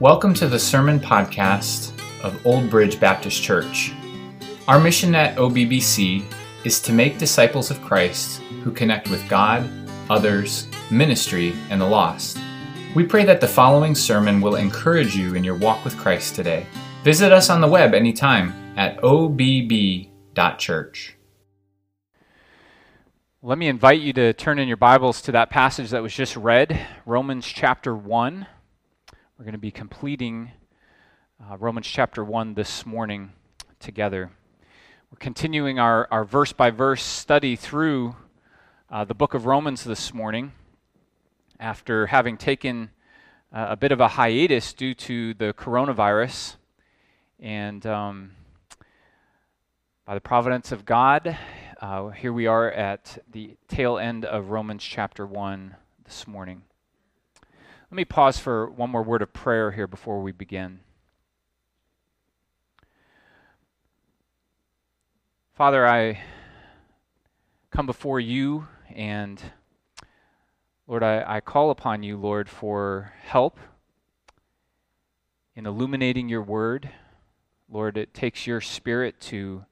Welcome to the Sermon Podcast of Old Bridge Baptist Church. Our mission at OBBC is to make disciples of Christ who connect with God, others, ministry, and the lost. We pray that the following sermon will encourage you in your walk with Christ today. Visit us on the web anytime at obb.church. Let me invite you to turn in your Bibles to that passage that was just read, Romans chapter 1. We're going to be completing uh, Romans chapter 1 this morning together. We're continuing our, our verse by verse study through uh, the book of Romans this morning after having taken uh, a bit of a hiatus due to the coronavirus. And um, by the providence of God, uh, here we are at the tail end of Romans chapter 1 this morning. Let me pause for one more word of prayer here before we begin. Father, I come before you and Lord, I, I call upon you, Lord, for help in illuminating your word. Lord, it takes your spirit to,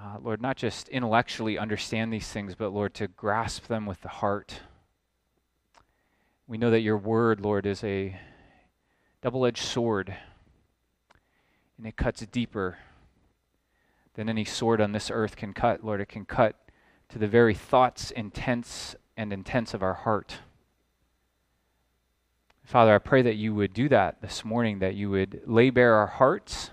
uh, Lord, not just intellectually understand these things, but Lord, to grasp them with the heart. We know that your word, Lord, is a double edged sword, and it cuts deeper than any sword on this earth can cut. Lord, it can cut to the very thoughts, intents, and intents of our heart. Father, I pray that you would do that this morning, that you would lay bare our hearts,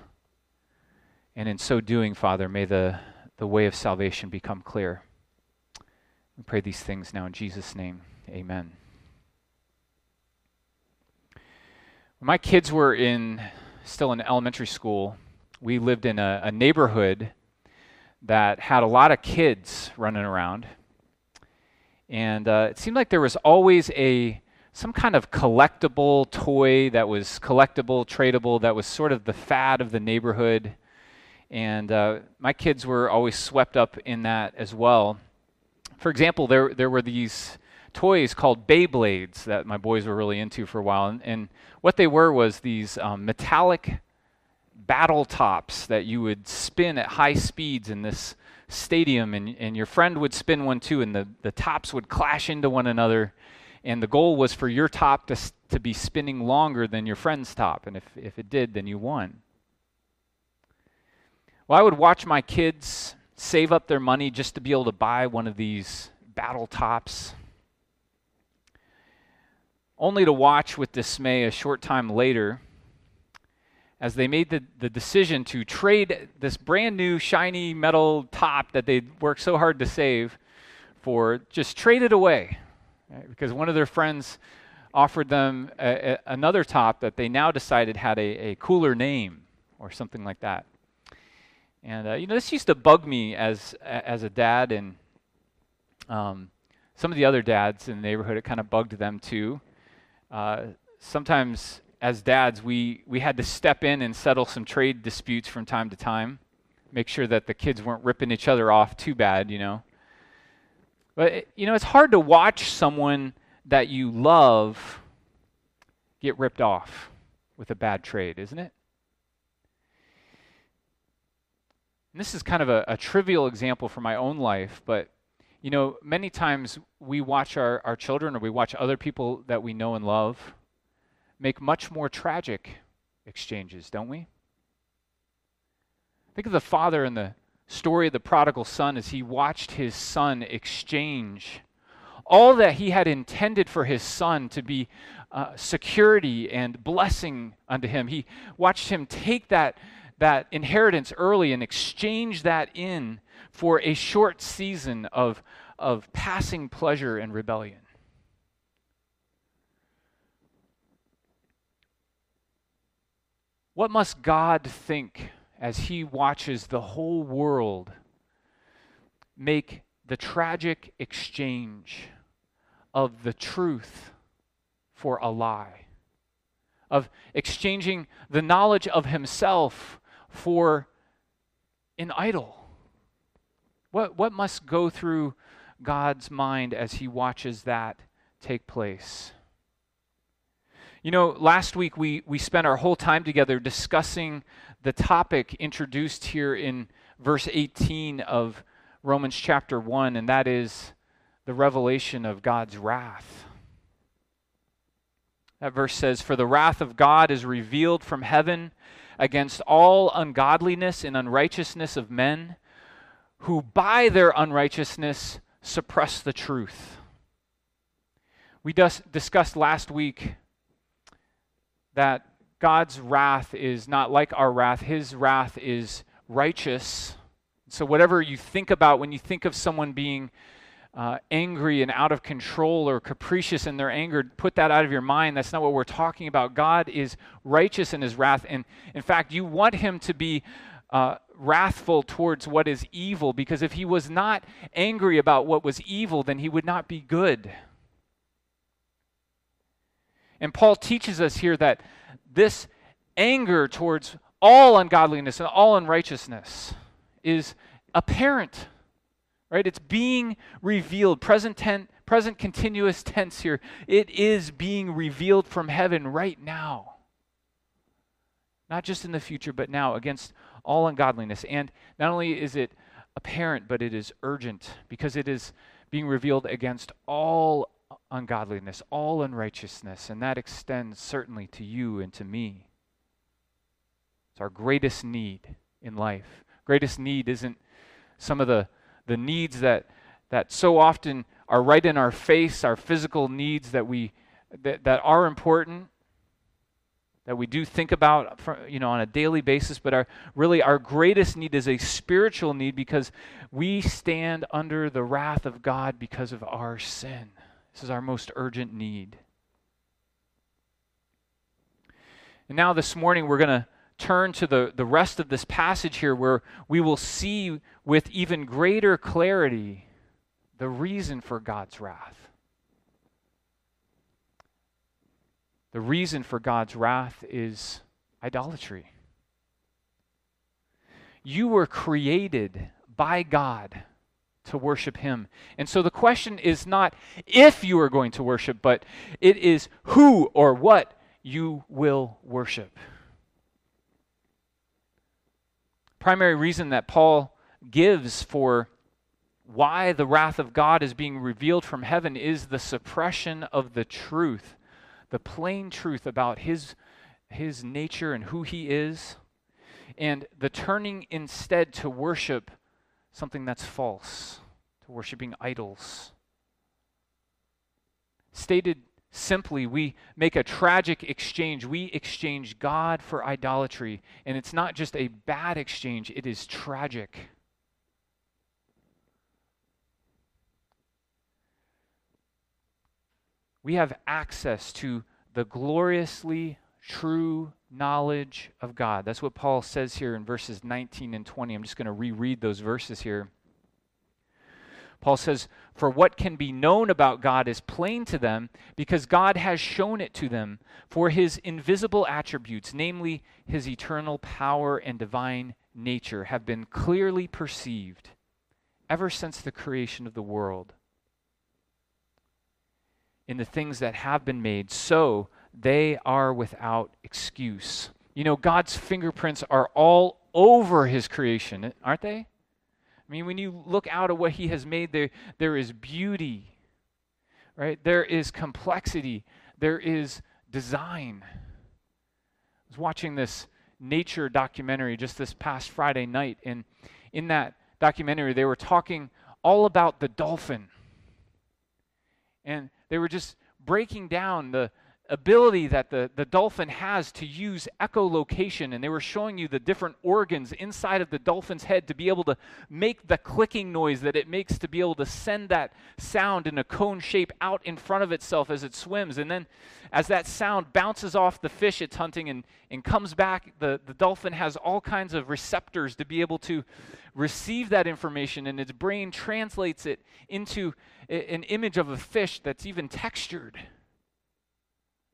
and in so doing, Father, may the, the way of salvation become clear. We pray these things now in Jesus' name. Amen. When my kids were in still in elementary school, we lived in a, a neighborhood that had a lot of kids running around, and uh, it seemed like there was always a some kind of collectible toy that was collectible, tradable, that was sort of the fad of the neighborhood. And uh, my kids were always swept up in that as well. For example, there, there were these toys called Beyblades that my boys were really into for a while. And, and what they were was these um, metallic battle tops that you would spin at high speeds in this stadium, and, and your friend would spin one too, and the, the tops would clash into one another. And the goal was for your top to, to be spinning longer than your friend's top. And if, if it did, then you won. Well, I would watch my kids save up their money just to be able to buy one of these battle tops only to watch with dismay a short time later as they made the, the decision to trade this brand new shiny metal top that they'd worked so hard to save for, just trade it away. Right? Because one of their friends offered them a, a, another top that they now decided had a, a cooler name or something like that. And uh, you know, this used to bug me as as a dad, and um, some of the other dads in the neighborhood. It kind of bugged them too. Uh, sometimes as dads, we, we had to step in and settle some trade disputes from time to time, make sure that the kids weren't ripping each other off too bad, you know. But, you know, it's hard to watch someone that you love get ripped off with a bad trade, isn't it? And this is kind of a, a trivial example from my own life, but you know, many times we watch our, our children or we watch other people that we know and love make much more tragic exchanges, don't we? Think of the father in the story of the prodigal son as he watched his son exchange all that he had intended for his son to be uh, security and blessing unto him. He watched him take that, that inheritance early and exchange that in for a short season of, of passing pleasure and rebellion. What must God think as He watches the whole world make the tragic exchange of the truth for a lie? Of exchanging the knowledge of Himself for an idol? What, what must go through God's mind as he watches that take place? You know, last week we, we spent our whole time together discussing the topic introduced here in verse 18 of Romans chapter 1, and that is the revelation of God's wrath. That verse says, For the wrath of God is revealed from heaven against all ungodliness and unrighteousness of men who by their unrighteousness suppress the truth. We discussed last week that God's wrath is not like our wrath, His wrath is righteous. So, whatever you think about when you think of someone being uh, angry and out of control or capricious in their anger, put that out of your mind. That's not what we're talking about. God is righteous in his wrath. And in fact, you want him to be uh, wrathful towards what is evil because if he was not angry about what was evil, then he would not be good. And Paul teaches us here that this anger towards all ungodliness and all unrighteousness is apparent. Right? It's being revealed. Present tense, present continuous tense here. It is being revealed from heaven right now. Not just in the future, but now against all ungodliness. And not only is it apparent, but it is urgent because it is being revealed against all ungodliness, all unrighteousness, and that extends certainly to you and to me. It's our greatest need in life. Greatest need isn't some of the, the needs that, that so often are right in our face, our physical needs that, we, that, that are important, that we do think about you know, on a daily basis, but our, really our greatest need is a spiritual need because we stand under the wrath of God because of our sin. This is our most urgent need. And now this morning we're going to turn to the, the rest of this passage here where we will see with even greater clarity the reason for God's wrath. The reason for God's wrath is idolatry. You were created by God to worship Him. And so the question is not if you are going to worship, but it is who or what you will worship. Primary reason that Paul gives for why the wrath of God is being revealed from heaven is the suppression of the truth the plain truth about his, his nature and who he is, and the turning instead to worship something that's false, to worshiping idols. Stated simply, we make a tragic exchange. We exchange God for idolatry, and it's not just a bad exchange, it is tragic. We have access to the gloriously true knowledge of God. That's what Paul says here in verses 19 and 20. I'm just going to reread those verses here. Paul says, For what can be known about God is plain to them, because God has shown it to them. For his invisible attributes, namely his eternal power and divine nature, have been clearly perceived ever since the creation of the world in the things that have been made, so they are without excuse. You know, God's fingerprints are all over his creation, aren't they? I mean, when you look out at what he has made, there, there is beauty, right? There is complexity, there is design. I was watching this nature documentary just this past Friday night, and in that documentary, they were talking all about the dolphin. And they were just breaking down the ability that the, the dolphin has to use echolocation, and they were showing you the different organs inside of the dolphin's head to be able to make the clicking noise that it makes to be able to send that sound in a cone shape out in front of itself as it swims. And then, as that sound bounces off the fish it's hunting and, and comes back, the, the dolphin has all kinds of receptors to be able to receive that information, and its brain translates it into an image of a fish that's even textured.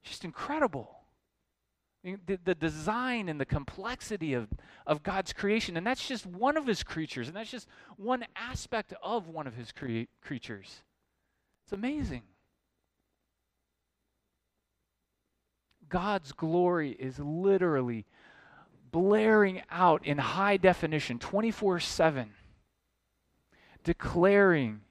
Just incredible. The, the, design and the complexity of, of God's creation. And that's just one of his creatures, and that's just one aspect of one of his crea- creatures. It's amazing. God's glory is literally blaring out in high definition 24 7, declaring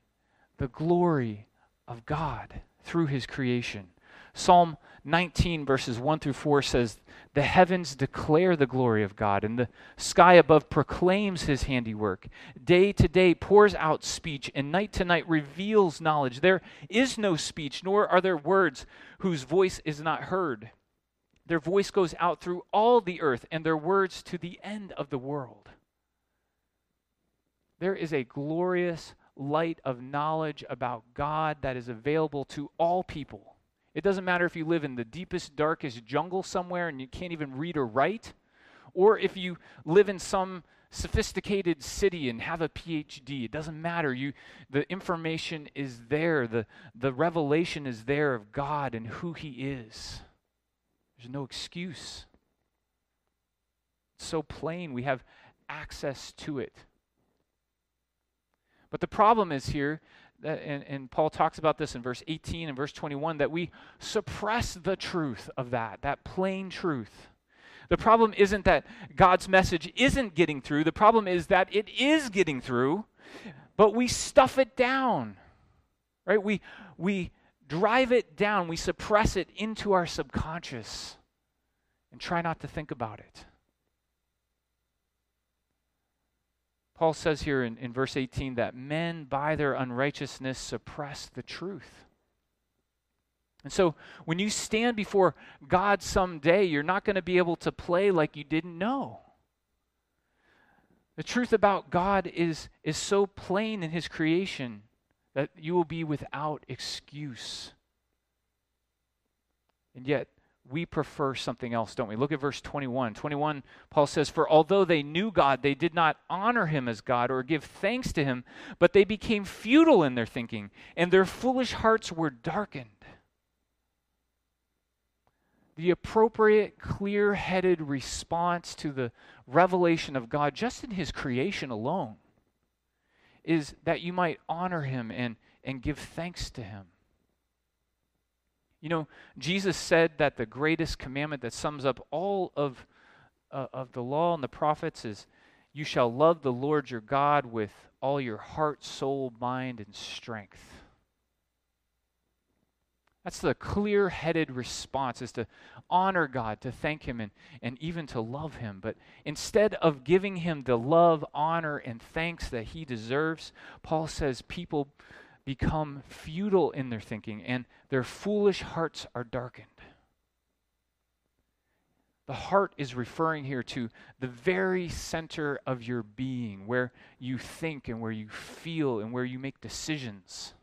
the glory of God through his creation. Psalm 19, verses 1 through 4 says, The heavens declare the glory of God, and the sky above proclaims his handiwork. Day to day pours out speech, and night to night reveals knowledge. There is no speech, nor are there words whose voice is not heard. Their voice goes out through all the earth, and their words to the end of the world. There is a glorious light of knowledge about God that is available to all people. It doesn't matter if you live in the deepest, darkest jungle somewhere and you can't even read or write, or if you live in some sophisticated city and have a PhD. It doesn't matter. You, the information is there. The, the revelation is there of God and who He is. There's no excuse. It's so plain. We have access to it. But the problem is here that, and, and Paul talks about this in verse 18 and verse 21, that we suppress the truth of that, that plain truth. The problem isn't that God's message isn't getting through, the problem is that it is getting through, but we stuff it down. Right? We, we drive it down, we suppress it into our subconscious and try not to think about it. Paul says here in, in verse 18 that men by their unrighteousness suppress the truth. And so when you stand before God someday, you're not going to be able to play like you didn't know. The truth about God is, is so plain in His creation that you will be without excuse. And yet, we prefer something else, don't we? Look at verse 21. 21, Paul says, For although they knew God, they did not honor him as God or give thanks to him, but they became futile in their thinking, and their foolish hearts were darkened. The appropriate, clear headed response to the revelation of God, just in his creation alone, is that you might honor him and, and give thanks to him. You know, Jesus said that the greatest commandment that sums up all of, uh, of the law and the prophets is you shall love the Lord your God with all your heart, soul, mind, and strength. That's the clear headed response is to honor God, to thank Him, and, and even to love Him. But instead of giving Him the love, honor, and thanks that He deserves, Paul says people become futile in their thinking and their foolish hearts are darkened. The heart is referring here to the very center of your being, where you think and where you feel and where you make decisions.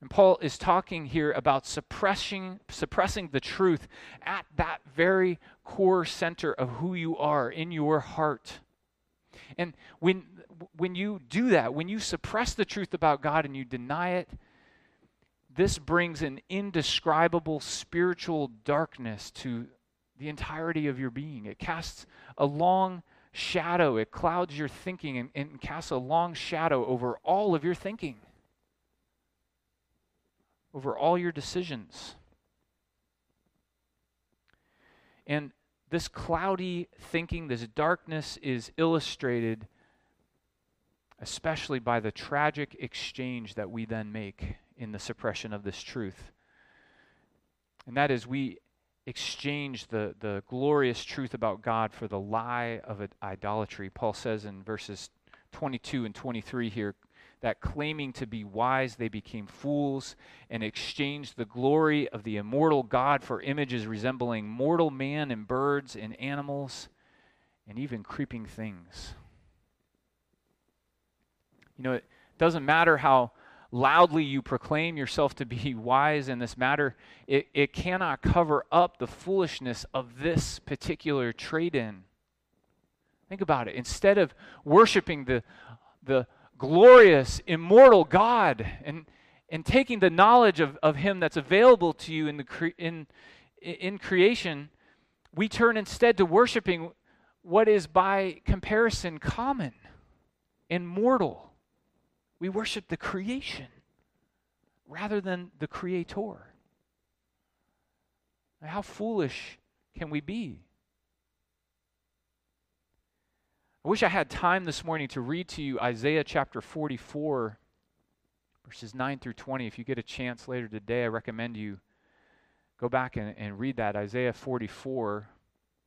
And Paul is talking here about suppressing, suppressing the truth at that very core center of who you are in your heart. And when when you do that, when you suppress the truth about God and you deny it, this brings an indescribable spiritual darkness to the entirety of your being. It casts a long shadow, it clouds your thinking and, and casts a long shadow over all of your thinking, over all your decisions. And this cloudy thinking, this darkness is illustrated especially by the tragic exchange that we then make in the suppression of this truth. And that is, we exchange the, the glorious truth about God for the lie of idolatry. Paul says in verses 22 and 23 here that claiming to be wise, they became fools and exchanged the glory of the immortal God for images resembling mortal man and birds and animals and even creeping things. You know, it doesn't matter how loudly you proclaim yourself to be wise in this matter, it, it cannot cover up the foolishness of this particular trade in. Think about it. Instead of worshiping the, the glorious, immortal God and, and taking the knowledge of, of Him that's available to you in, the cre- in, in creation, we turn instead to worshiping what is by comparison common and mortal. We worship the creation rather than the creator. How foolish can we be? I wish I had time this morning to read to you Isaiah chapter 44, verses 9 through 20. If you get a chance later today, I recommend you go back and, and read that. Isaiah 44,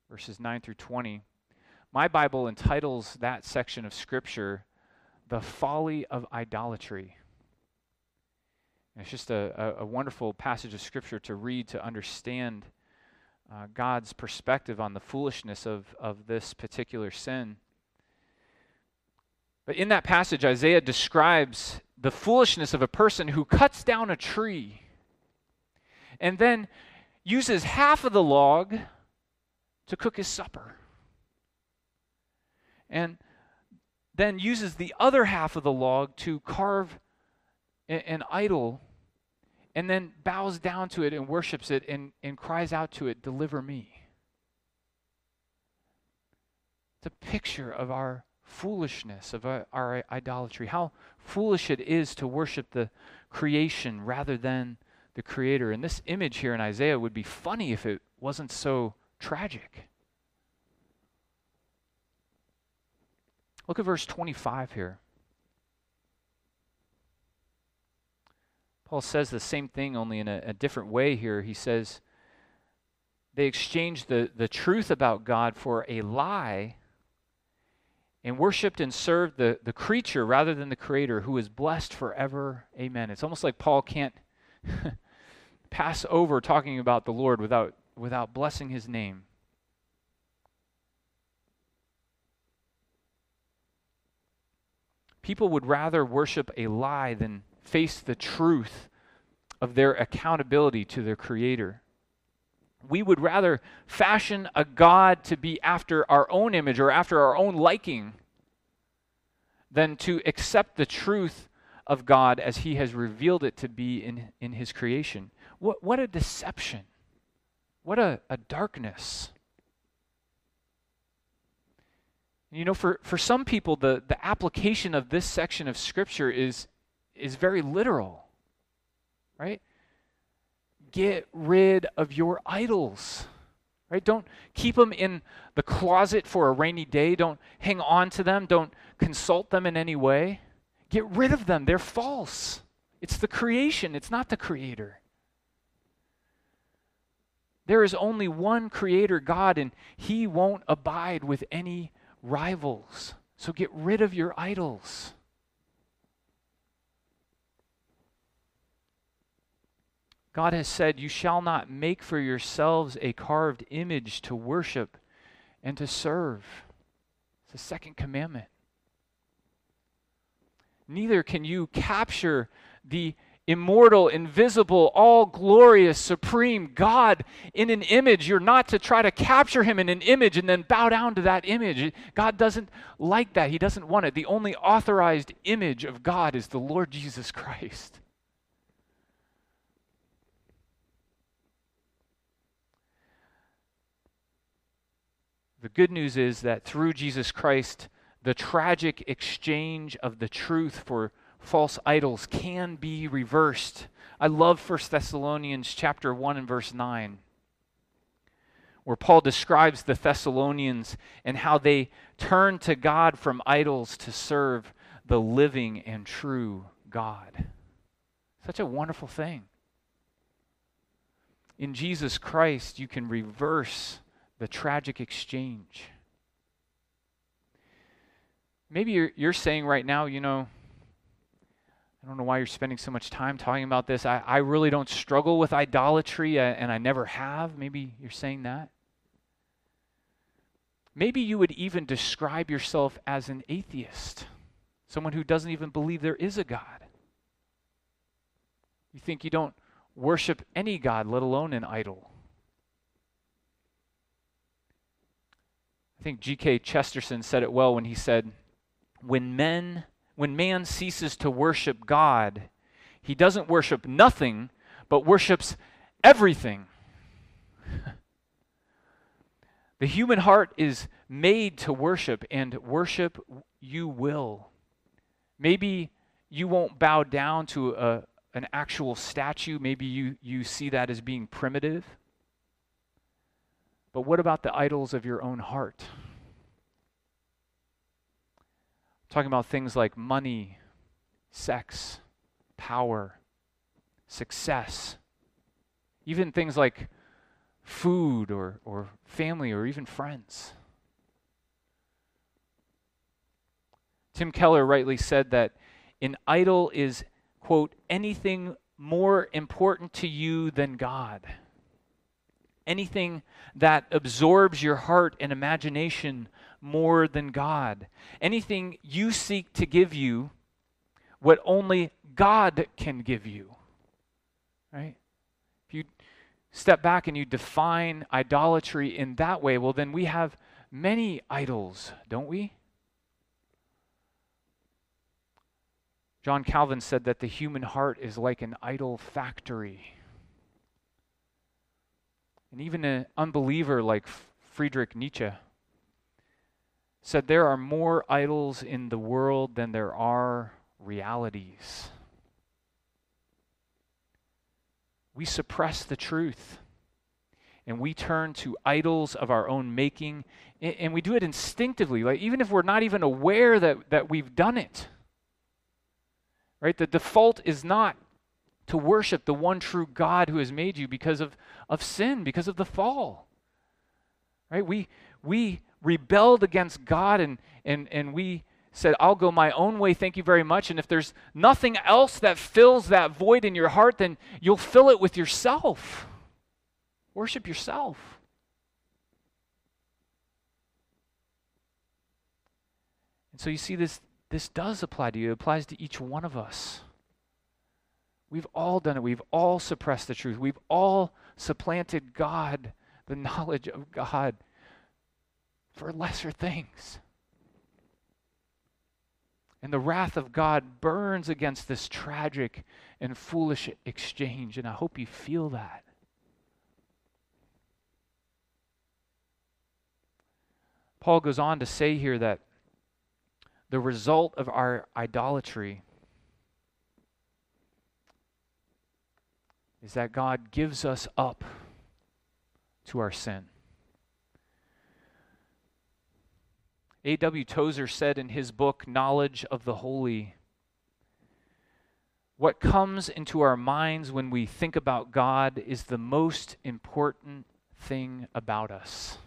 verses 9 through 20. My Bible entitles that section of Scripture, The Folly of Idolatry. And it's just a, a, a, wonderful passage of Scripture to read to understand uh, God's perspective on the foolishness of, of this particular sin. But in that passage, Isaiah describes the foolishness of a person who cuts down a tree and then uses half of the log to cook his supper. And then uses the other half of the log to carve an idol and then bows down to it and worships it and, and cries out to it, Deliver me. It's a picture of our foolishness of our, our, idolatry, how foolish it is to worship the creation rather than the creator. And this image here in Isaiah would be funny if it wasn't so tragic. Look at verse 25 here. Paul says the same thing, only in a, a different way here. He says, They exchanged the, the truth about God for a lie and worshiped and served the, the creature rather than the creator who is blessed forever. Amen. It's almost like Paul can't pass over talking about the Lord without, without blessing his name. People would rather worship a lie than face the truth of their accountability to their Creator. We would rather fashion a God to be after our own image or after our own liking than to accept the truth of God as He has revealed it to be in, in His creation. What, what a deception! What a, a darkness. You know, for, for some people, the, the application of this section of Scripture is, is very literal, right? get rid of your idols. Right? Don't keep them in the closet for a rainy day. Don't hang on to them. Don't consult them in any way. Get rid of them. They're false. It's the creation, it's not the creator. There is only one creator, God, and he won't abide with any rivals. So get rid of your idols. God has said, You shall not make for yourselves a carved image to worship and to serve. It's the second commandment. Neither can you capture the immortal, invisible, all glorious, supreme God in an image. You're not to try to capture him in an image and then bow down to that image. God doesn't like that. He doesn't want it. The only authorized image of God is the Lord Jesus Christ. The good news is that through Jesus Christ, the tragic exchange of the truth for false idols can be reversed. I love 1 Thessalonians chapter 1 and verse 9 where Paul describes the Thessalonians and how they turned to God from idols to serve the living and true God. Such a wonderful thing. In Jesus Christ, you can reverse the tragic exchange. Maybe you're, you're saying right now, you know, I don't know why you're spending so much time talking about this. I, I really don't struggle with idolatry, uh, and I never have. Maybe you're saying that. Maybe you would even describe yourself as an atheist, someone who doesn't even believe there is a God. You think you don't worship any God, let alone an idol. I think G.K. Chesterton said it well when he said, when men when man ceases to worship God, he doesn't worship nothing, but worships everything. the human heart is made to worship, and worship you will. Maybe you won't bow down to a, an actual statue. Maybe you, you see that as being primitive. But what about the idols of your own heart? I'm talking about things like money, sex, power, success, even things like food or, or family or even friends. Tim Keller rightly said that an idol is, quote, anything more important to you than God. Anything that absorbs your heart and imagination more than God. Anything you seek to give you what only God can give you. Right? If you step back and you define idolatry in that way, well, then we have many idols, don't we? John Calvin said that the human heart is like an idol factory. And even an unbeliever like Friedrich Nietzsche said there are more idols in the world than there are realities. We suppress the truth and we turn to idols of our own making and we do it instinctively like even if we're not even aware that, that we've done it Right? The default is not to worship the one true God who has made you because of, of sin, because of the fall. Right? We we rebelled against God and and and we said, I'll go my own way, thank you very much. And if there's nothing else that fills that void in your heart, then you'll fill it with yourself. Worship yourself. And so you see this this does apply to you. It applies to each one of us. We've all done it. We've all suppressed the truth. We've all supplanted God, the knowledge of God, for lesser things. And the wrath of God burns against this tragic and foolish exchange. And I hope you feel that. Paul goes on to say here that the result of our idolatry is that God gives us up to our sin. A.W. Tozer said in his book, Knowledge of the Holy, what comes into our minds when we think about God is the most important thing about us.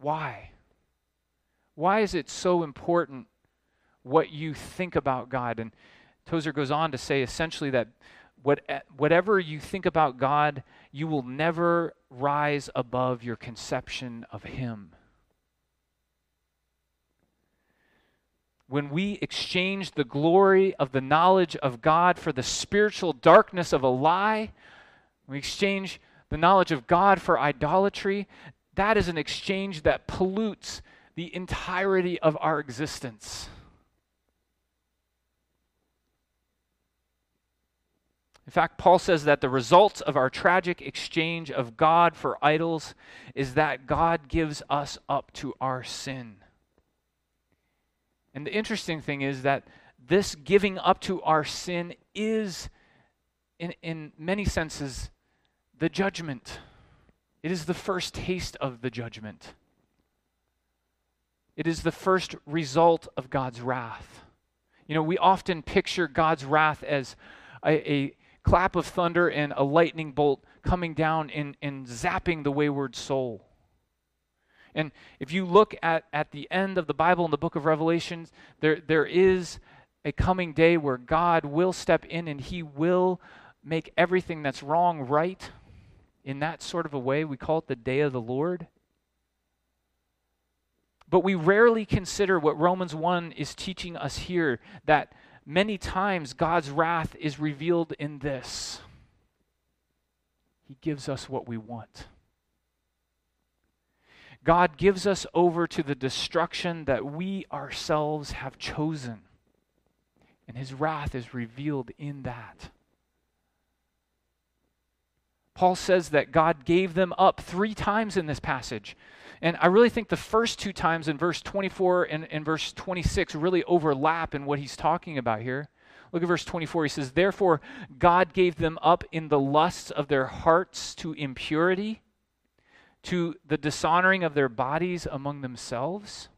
Why? Why is it so important what you think about God? And Tozer goes on to say essentially that what, whatever you think about God, you will never rise above your conception of Him. When we exchange the glory of the knowledge of God for the spiritual darkness of a lie, we exchange the knowledge of God for idolatry, that is an exchange that pollutes the entirety of our existence. In fact, Paul says that the result of our tragic exchange of God for idols is that God gives us up to our sin. And the interesting thing is that this giving up to our sin is, in, in many senses, the judgment. It is the first taste of the judgment. It is the first result of God's wrath. You know, we often picture God's wrath as a, a clap of thunder and a lightning bolt coming down and, and zapping the wayward soul. And if you look at, at the end of the Bible in the book of Revelations, there, there is a coming day where God will step in and he will make everything that's wrong right in that sort of a way. We call it the day of the Lord. But we rarely consider what Romans 1 is teaching us here that many times God's wrath is revealed in this He gives us what we want. God gives us over to the destruction that we ourselves have chosen. And his wrath is revealed in that. Paul says that God gave them up three times in this passage. And I really think the first two times in verse 24 and, and verse 26 really overlap in what he's talking about here. Look at verse 24. He says, Therefore, God gave them up in the lusts of their hearts to impurity, to the dishonoring of their bodies among themselves.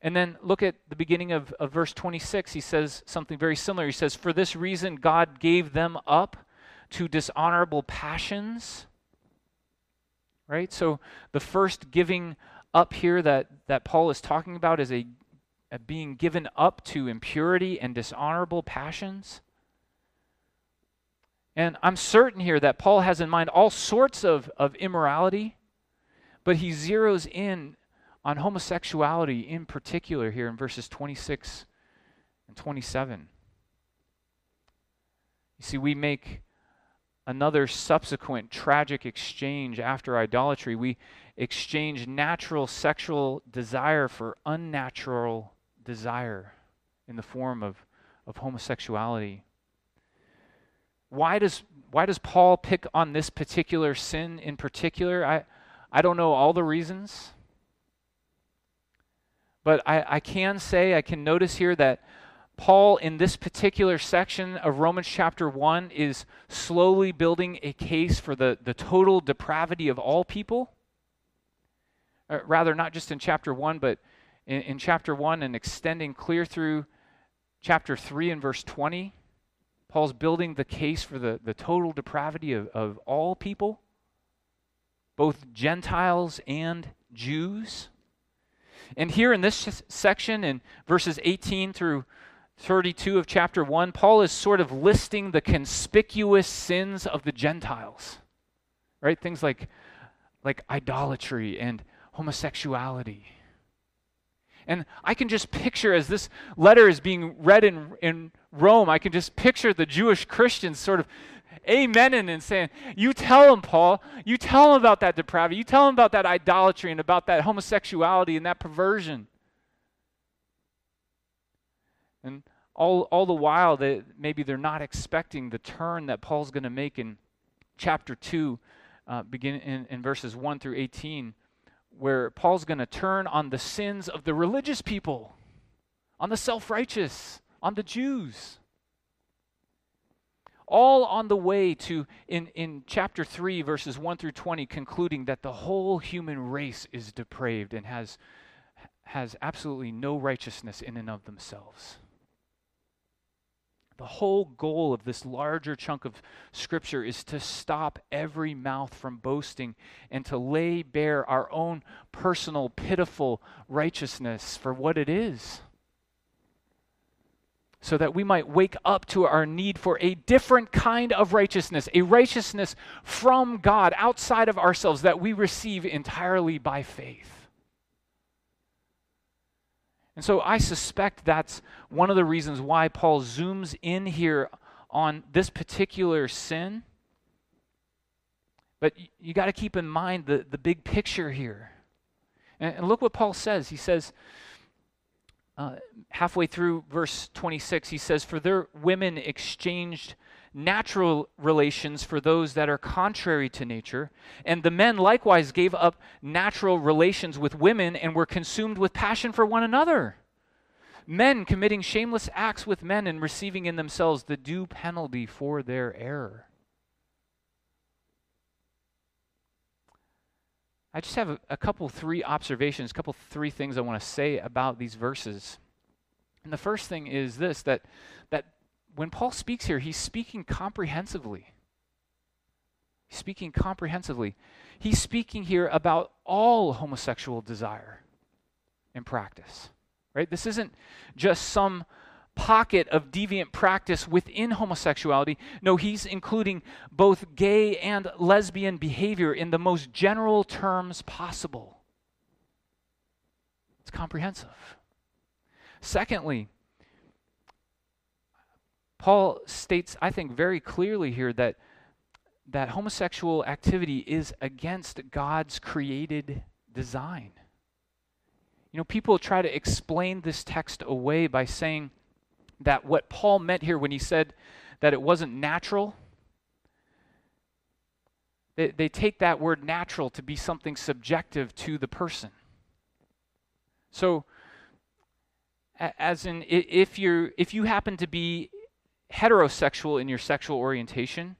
And then look at the beginning of, of verse 26. He says something very similar. He says, For this reason, God gave them up to dishonorable passions. Right? So the first giving up here that, that Paul is talking about is a, a being given up to impurity and dishonorable passions. And I'm certain here that Paul has in mind all sorts of, of immorality, but he zeroes in on homosexuality in particular here in verses 26 and 27. You see, we make another subsequent tragic exchange after idolatry. We exchange natural sexual desire for unnatural desire in the form of, of homosexuality. Why does, why does Paul pick on this particular sin in particular? I, I don't know all the reasons. But I, I can say, I can notice here that Paul, in this particular section of Romans chapter 1, is slowly building a case for the, the total depravity of all people. Uh, rather, not just in chapter 1, but in, in chapter 1 and extending clear through chapter 3 and verse 20. Paul's building the case for the, the total depravity of, of all people, both Gentiles and Jews. And here in this section, in verses 18 through 32 of chapter 1, Paul is sort of listing the conspicuous sins of the Gentiles. Right? Things like, like idolatry and homosexuality. And I can just picture as this letter is being read in, in Rome, I can just picture the Jewish Christians sort of amening and saying, You tell them, Paul, you tell them about that depravity, you tell them about that idolatry and about that homosexuality and that perversion. And all, all the while, that maybe they're not expecting the turn that Paul's going to make in chapter 2, uh, begin in, in verses 1 through 18 where Paul's going to turn on the sins of the religious people, on the self righteous, on the Jews. All on the way to, in, in chapter 3, verses 1 through 20, concluding that the whole human race is depraved and has, has absolutely no righteousness in and of themselves. The whole goal of this larger chunk of Scripture is to stop every mouth from boasting and to lay bare our own personal, pitiful righteousness for what it is. So that we might wake up to our need for a different kind of righteousness, a righteousness from God outside of ourselves that we receive entirely by faith. And so I suspect that's one of the reasons why Paul zooms in here on this particular sin. But you, you got to keep in mind the, the big picture here. And, and look what Paul says. He says, uh, halfway through verse 26, he says, For their women exchanged natural relations for those that are contrary to nature. And the men likewise gave up natural relations with women and were consumed with passion for one another. Men committing shameless acts with men and receiving in themselves the due penalty for their error. I just have a, a couple, three observations, a couple, three things I want to say about these verses. And the first thing is this that, that when Paul speaks here, he's speaking comprehensively. He's speaking comprehensively. He's speaking here about all homosexual desire and practice. Right? This isn't just some pocket of deviant practice within homosexuality. No, he's including both gay and lesbian behavior in the most general terms possible. It's comprehensive. Secondly, Paul states, I think, very clearly here that, that homosexual activity is against God's created design. You know, people try to explain this text away by saying that what Paul meant here when he said that it wasn't natural, they, they take that word natural to be something subjective to the person. So, as in, if, you're, if you happen to be heterosexual in your sexual orientation,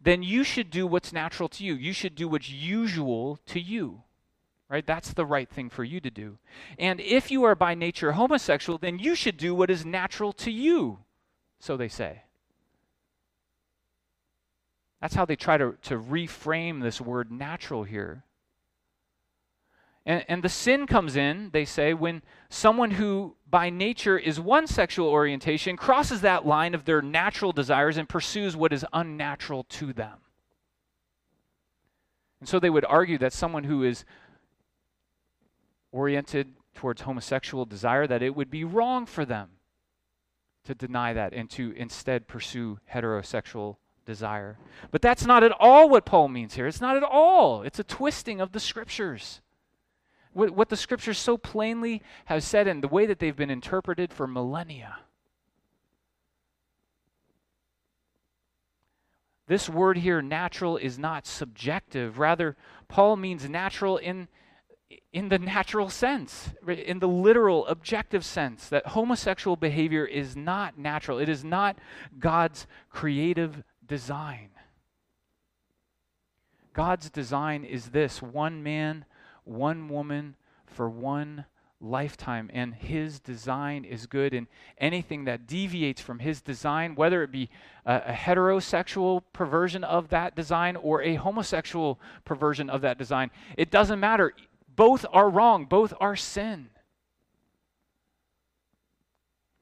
then you should do what's natural to you. You should do what's usual to you. Right? That's the right thing for you to do. And if you are by nature homosexual, then you should do what is natural to you. So they say. That's how they try to, to reframe this word natural here. And, and the sin comes in, they say, when someone who by nature is one sexual orientation crosses that line of their natural desires and pursues what is unnatural to them. And so they would argue that someone who is oriented towards homosexual desire, that it would be wrong for them to deny that and to instead pursue heterosexual desire. But that's not at all what Paul means here. It's not at all. It's a twisting of the scriptures. What, what the scriptures so plainly have said and the way that they've been interpreted for millennia. This word here, natural, is not subjective. Rather, Paul means natural in, in the natural sense, in the literal, objective sense, that homosexual behavior is not natural. It is not God's creative design. God's design is this one man, one woman for one lifetime, and his design is good. And anything that deviates from his design, whether it be a, a, heterosexual perversion of that design or a homosexual perversion of that design, it doesn't matter. Both are wrong, both are sin.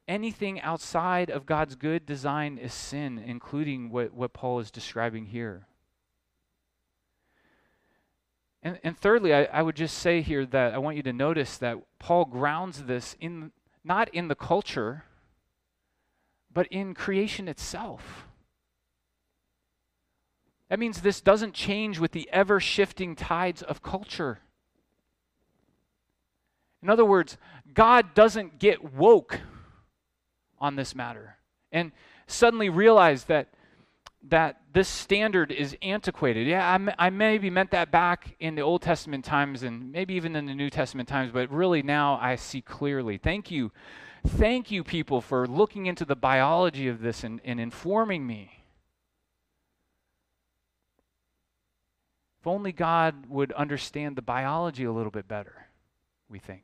Anything outside of God's good design is sin, including what, what Paul is describing here. And, and thirdly, I, I would just say here that I want you to notice that Paul grounds this in not in the culture, but in creation itself. That means this doesn't change with the ever shifting tides of culture. In other words, God doesn't get woke on this matter and suddenly realize that that this standard is antiquated. Yeah, I, I maybe meant that back in the Old Testament times and maybe even in the New Testament times, but really now I see clearly. Thank you. Thank you, people, for looking into the biology of this and, and informing me. If only God would understand the biology a little bit better, we think.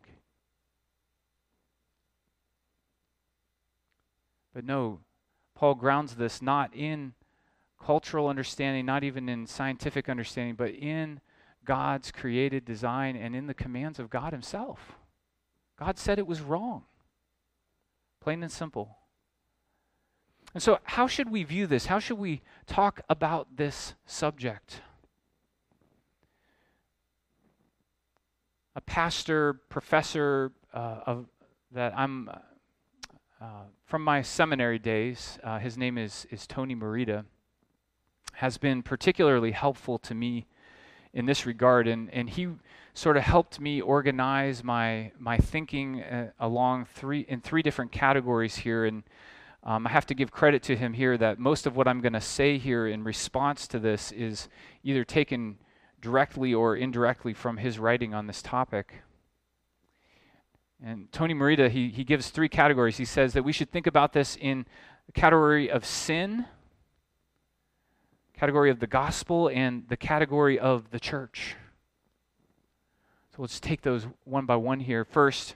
But no, Paul grounds this not in cultural understanding, not even in scientific understanding, but in God's created design and in the commands of God Himself. God said it was wrong. Plain and simple. And so, how should we view this? How should we talk about this subject? A pastor, professor uh, of, that I'm uh, from my seminary days, uh, his name is, is Tony Merida has been particularly helpful to me in this regard. And, and he sort of helped me organize my, my thinking uh, along three, in three different categories here. And um, I have to give credit to him here that most of what I'm going to say here in response to this is either taken directly or indirectly from his writing on this topic. And Tony Merida, he, he gives three categories. He says that we should think about this in the category of sin, category of the gospel and the category of the church. So let's take those one by one here. First,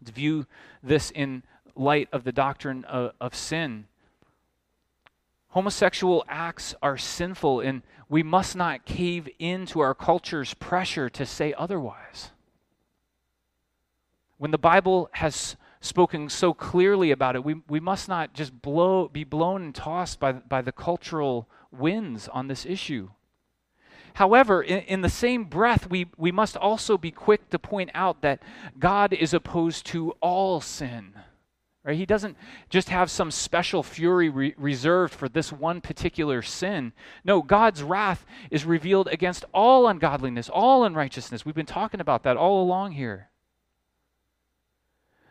let's view this in light of the doctrine of, of sin. Homosexual acts are sinful, and we must not cave into our culture's pressure to say otherwise. When the Bible has spoken so clearly about it, we, we must not just blow, be blown and tossed by, by the cultural wins on this issue. However, in, in, the same breath, we, we must also be quick to point out that God is opposed to all sin. Right? He doesn't just have some special fury re- reserved for this one particular sin. No, God's wrath is revealed against all ungodliness, all unrighteousness. We've been talking about that all along here.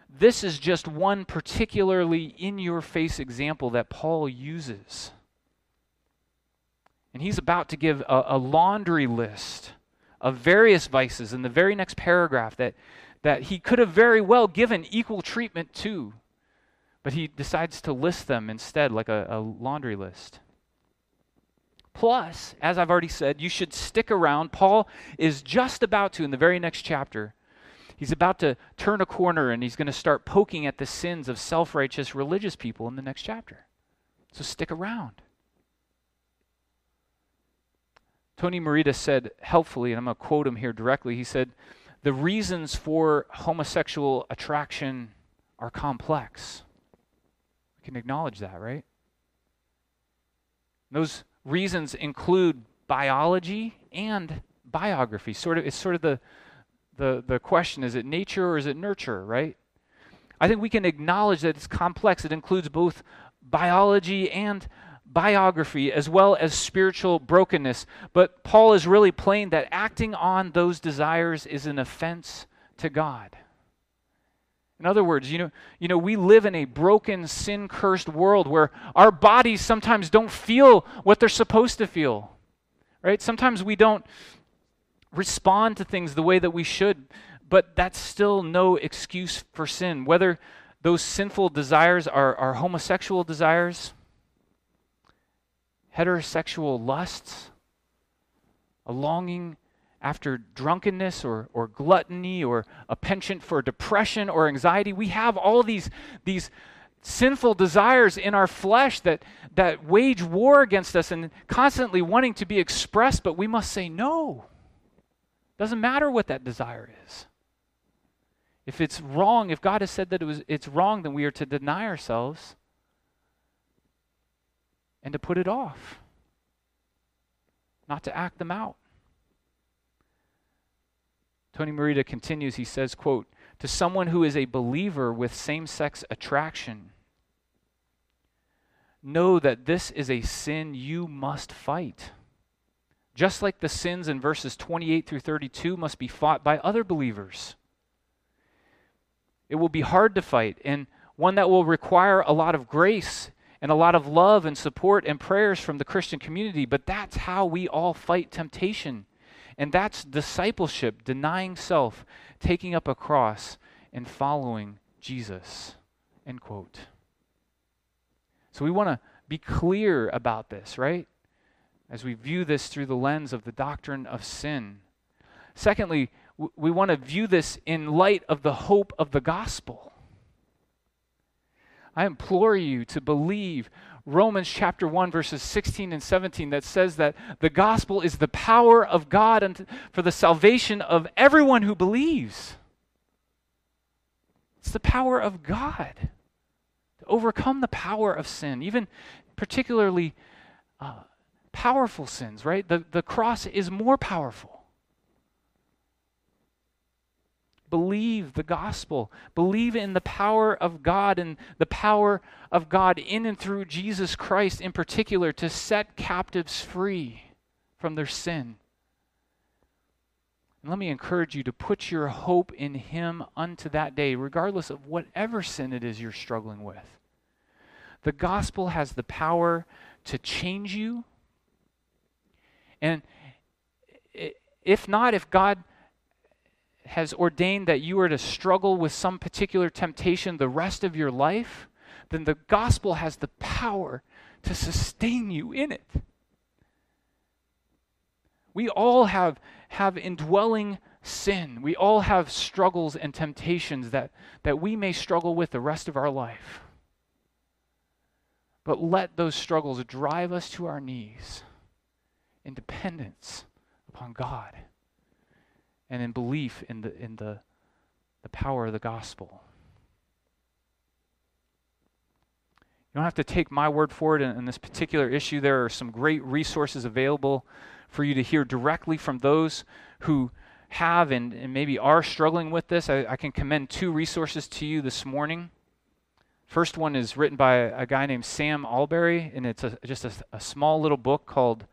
This is just one particularly in your face example that Paul uses. And he's about to give a, a, laundry list of various vices in the very next paragraph that, that he could have very well given equal treatment to. But he decides to list them instead, like a, a laundry list. Plus, as I've already said, you should stick around. Paul is just about to, in the very next chapter, he's about to turn a corner and he's going to start poking at the sins of self righteous religious people in the next chapter. So stick around. Tony Merida said helpfully, and I'm going to quote him here directly. He said, The reasons for homosexual attraction are complex. We can acknowledge that, right? Those reasons include biology and biography. Sort of, it's sort of the, the, the question is it nature or is it nurture, right? I think we can acknowledge that it's complex. It includes both biology and biography as well as spiritual brokenness. But Paul is really plain that acting on those desires is an offense to God. In other words, you know, you know, we live in a broken, sin cursed world where our bodies sometimes don't feel what they're supposed to feel. Right? Sometimes we don't respond to things the way that we should, but that's still no excuse for sin. Whether those sinful desires are, are homosexual desires, heterosexual lusts, a longing after drunkenness or, or gluttony or a penchant for depression or anxiety. We have all these, these sinful desires in our flesh that, that wage war against us and constantly wanting to be expressed, but we must say no. Doesn't matter what that desire is. If it's wrong, if God has said that it was, it's wrong, then we are to deny ourselves and to put it off, not to act them out. Tony Merida continues, he says, quote, to someone who is a believer with same-sex attraction, know that this is a sin you must fight. Just like the sins in verses 28 through 32 must be fought by other believers. It will be hard to fight and one that will require a lot of grace and a lot of love and support and prayers from the Christian community, but that's how we all fight temptation and that's discipleship, denying self, taking up a cross, and following Jesus. End quote. So we want to be clear about this, right? As we view this through the lens of the doctrine of sin. Secondly, we want to view this in light of the hope of the gospel. I implore you to believe Romans chapter 1, verses 16 and 17, that says that the gospel is the power of God and for the salvation of everyone who believes. It's the power of God to overcome the power of sin, even particularly uh, powerful sins, right? The, the cross is more powerful. Believe the gospel. Believe in the power of God and the power of God in and through Jesus Christ in particular to set captives free from their sin. And let me encourage you to put your hope in Him unto that day, regardless of whatever sin it is you're struggling with. The gospel has the power to change you. And if not, if God has ordained that you are to struggle with some particular temptation the rest of your life, then the gospel has the power to sustain you in it. We all have, have indwelling sin. We all have struggles and temptations that, that we may struggle with the rest of our life. But let those struggles drive us to our knees in dependence upon God and in belief in the, in the, the power of the gospel. You don't have to take my word for it in, in this particular issue. There are some great resources available for you to hear directly from those who have and, and maybe are struggling with this. I, I, can commend two resources to you this morning. First one is written by a, guy named Sam Allberry, and it's a, just a, a, small little book called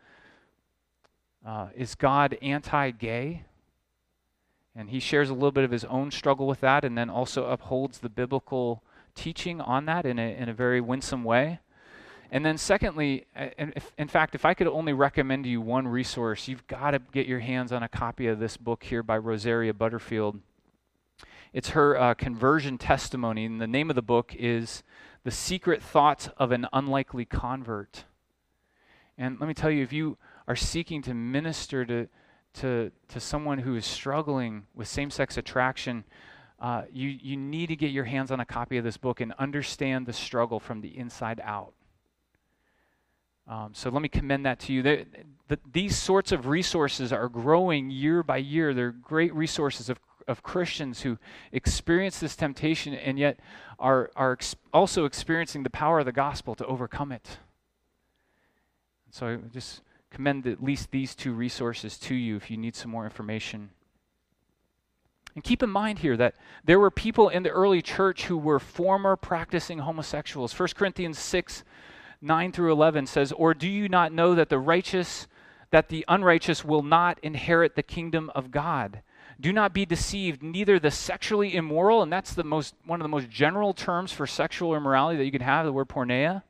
uh, Is God Anti Gay? And he shares a little bit of his own struggle with that and then also upholds the biblical teaching on that in a, in a very winsome way. And then, secondly, if, in fact, if I could only recommend to you one resource, you've got to get your hands on a copy of this book here by Rosaria Butterfield. It's her uh, conversion testimony, and the name of the book is The Secret Thoughts of an Unlikely Convert. And let me tell you, if you are seeking to minister to, to, to someone who is struggling with same sex attraction, uh, you, you need to get your hands on a copy of this book and understand the struggle from the inside out. Um, so let me commend that to you. the, these sorts of resources are growing year by year. They're great resources of, of Christians who experience this temptation and yet are, are ex- also experiencing the power of the gospel to overcome it. So just commend at least these two resources to you if you need some more information. And keep in mind here that there were people in the early church who were former practicing homosexuals. 1 Corinthians 6 9 through 11 says, Or do you not know that the righteous, that the unrighteous will not inherit the kingdom of God? Do not be deceived, neither the sexually immoral, and that's the most, one of the most general terms for sexual immorality that you can have, the word porneia,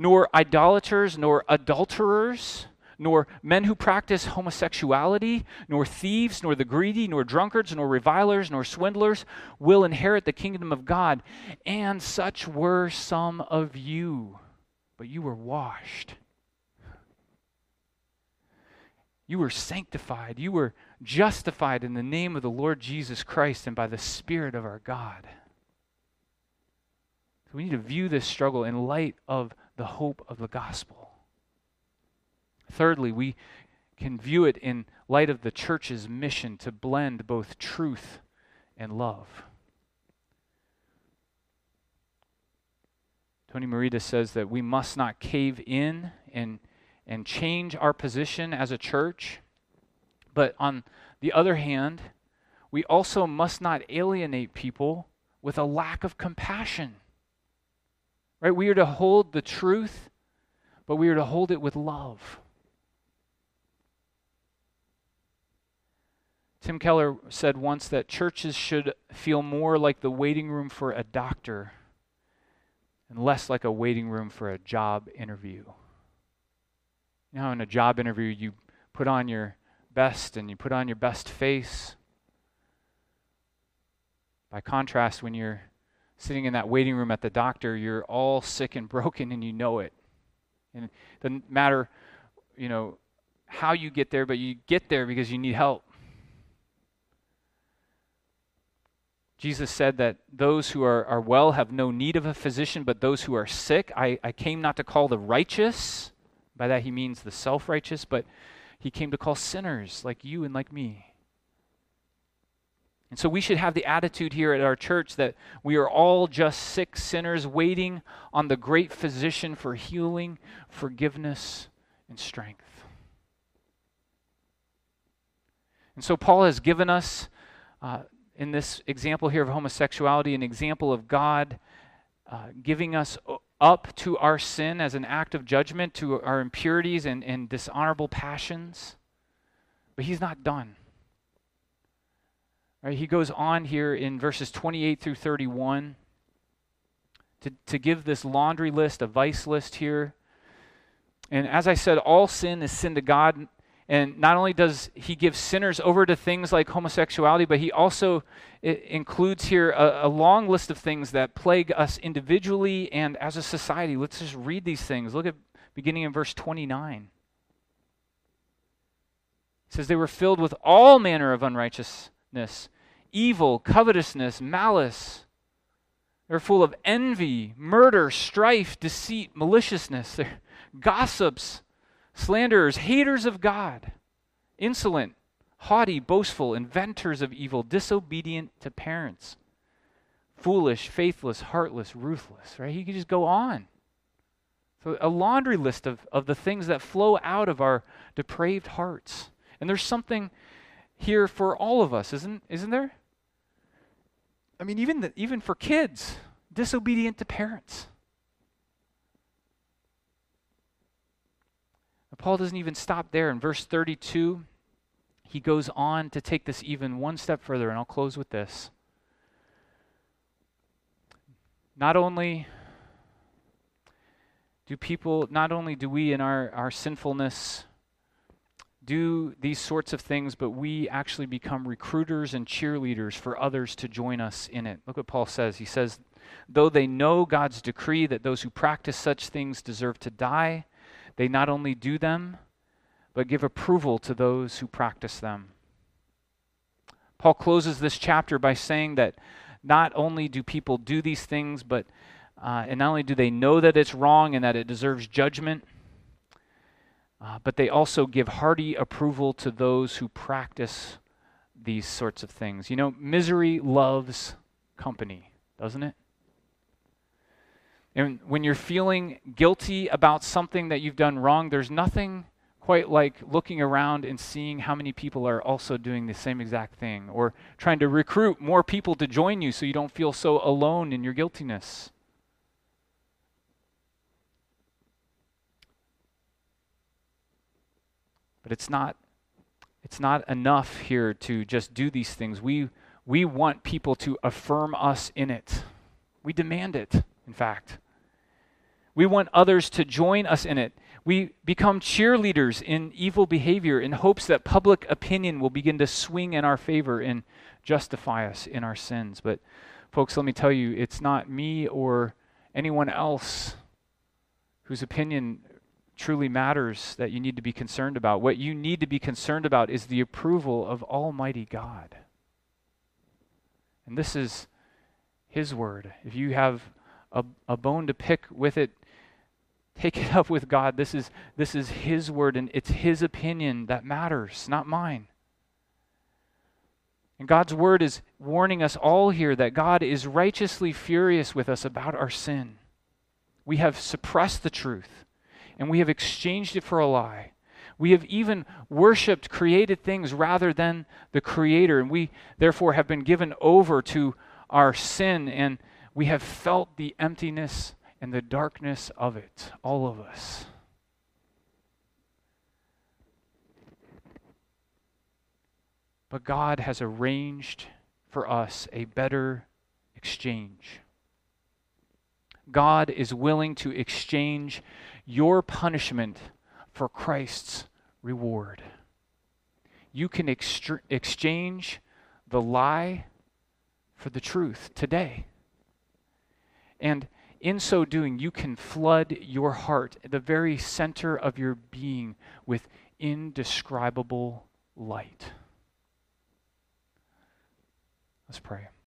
nor idolaters, nor adulterers, nor men who practice homosexuality, nor thieves, nor the greedy, nor drunkards, nor revilers, nor swindlers will inherit the kingdom of God. And such were some of you, but you were washed. You were sanctified. You were justified in the name of the Lord Jesus Christ and by the Spirit of our God. So we need to view this struggle in light of the hope of the gospel. Thirdly, we can view it in light of the church's mission to blend both truth and love. Tony Merida says that we must not cave in and, and change our position as a church. But on the other hand, we also must not alienate people with a lack of compassion. Right? We are to hold the truth, but we are to hold it with love. Tim Keller said once that churches should feel more like the waiting room for a doctor and less like a waiting room for a job interview. You know, in a job interview, you put on your best and you put on your best face. By contrast, when you're sitting in that waiting room at the doctor, you're all sick and broken and you know it. And it doesn't matter, you know, how you get there, but you get there because you need help. Jesus said that those who are, are well have no need of a physician, but those who are sick, I, I came not to call the righteous. By that he means the self righteous, but he came to call sinners like you and like me. And so we should have the attitude here at our church that we are all just sick sinners waiting on the great physician for healing, forgiveness, and strength. And so Paul has given us. Uh, in this example here of homosexuality, an example of God uh, giving us up to our sin as an act of judgment, to our impurities and, and dishonorable passions. But he's not done. Right, he goes on here in verses 28 through 31 to, to give this laundry list, a vice list here. And as I said, all sin is sin to God. And not only does he give sinners over to things like homosexuality, but he also includes here a, a, long list of things that plague us individually and as a society. Let's just read these things. Look at beginning in verse 29. It says, They were filled with all manner of unrighteousness, evil, covetousness, malice. They're full of envy, murder, strife, deceit, maliciousness. They're gossips slanderers, haters of God, insolent, haughty, boastful, inventors of evil, disobedient to parents, foolish, faithless, heartless, ruthless, right? You could just go on. So, a laundry list of, of the things that flow out of our depraved hearts. And there's something here for all of us, isn't, isn't there? I mean, even, the, even for kids, disobedient to parents. Paul doesn't even stop there. In verse 32, he goes on to take this even one step further, and I'll close with this. Not only do people, not only do we in our, our sinfulness do these sorts of things, but we actually become recruiters and cheerleaders for others to join us in it. Look what Paul says. He says, Though they know God's decree that those who practice such things deserve to die, they not only do them, but give approval to those who practice them. Paul closes this chapter by saying that not only do people do these things, but uh, and not only do they know that it's wrong and that it deserves judgment, uh, but they also give hearty approval to those who practice these sorts of things. You know, misery loves company, doesn't it? And when you're feeling guilty about something that you've done wrong, there's nothing quite like looking around and seeing how many people are also doing the same exact thing, or trying to recruit more people to join you so you don't feel so alone in your guiltiness. But it's not it's not enough here to just do these things. We we want people to affirm us in it. We demand it, in fact. We want others to join us in it. We become cheerleaders in evil behavior in hopes that public opinion will begin to swing in our favor and justify us in our sins. But, folks, let me tell you, it's not me or anyone else whose opinion truly matters that you need to be concerned about. What you need to be concerned about is the approval of Almighty God. And this is His word. If you have a, a bone to pick with it, Take it up with God. This is, this is His word, and it's His opinion that matters, not mine. And God's word is warning us all here that God is righteously furious with us about our sin. We have suppressed the truth, and we have exchanged it for a lie. We have even worshiped created things rather than the Creator, and we therefore have been given over to our sin, and we have felt the emptiness and the darkness of it, all of us. But God has arranged for us a better exchange. God is willing to exchange your punishment for Christ's reward. You can exchange the lie for the truth today. And in so doing, you can flood your heart, the very center of your being, with indescribable light. Let's pray.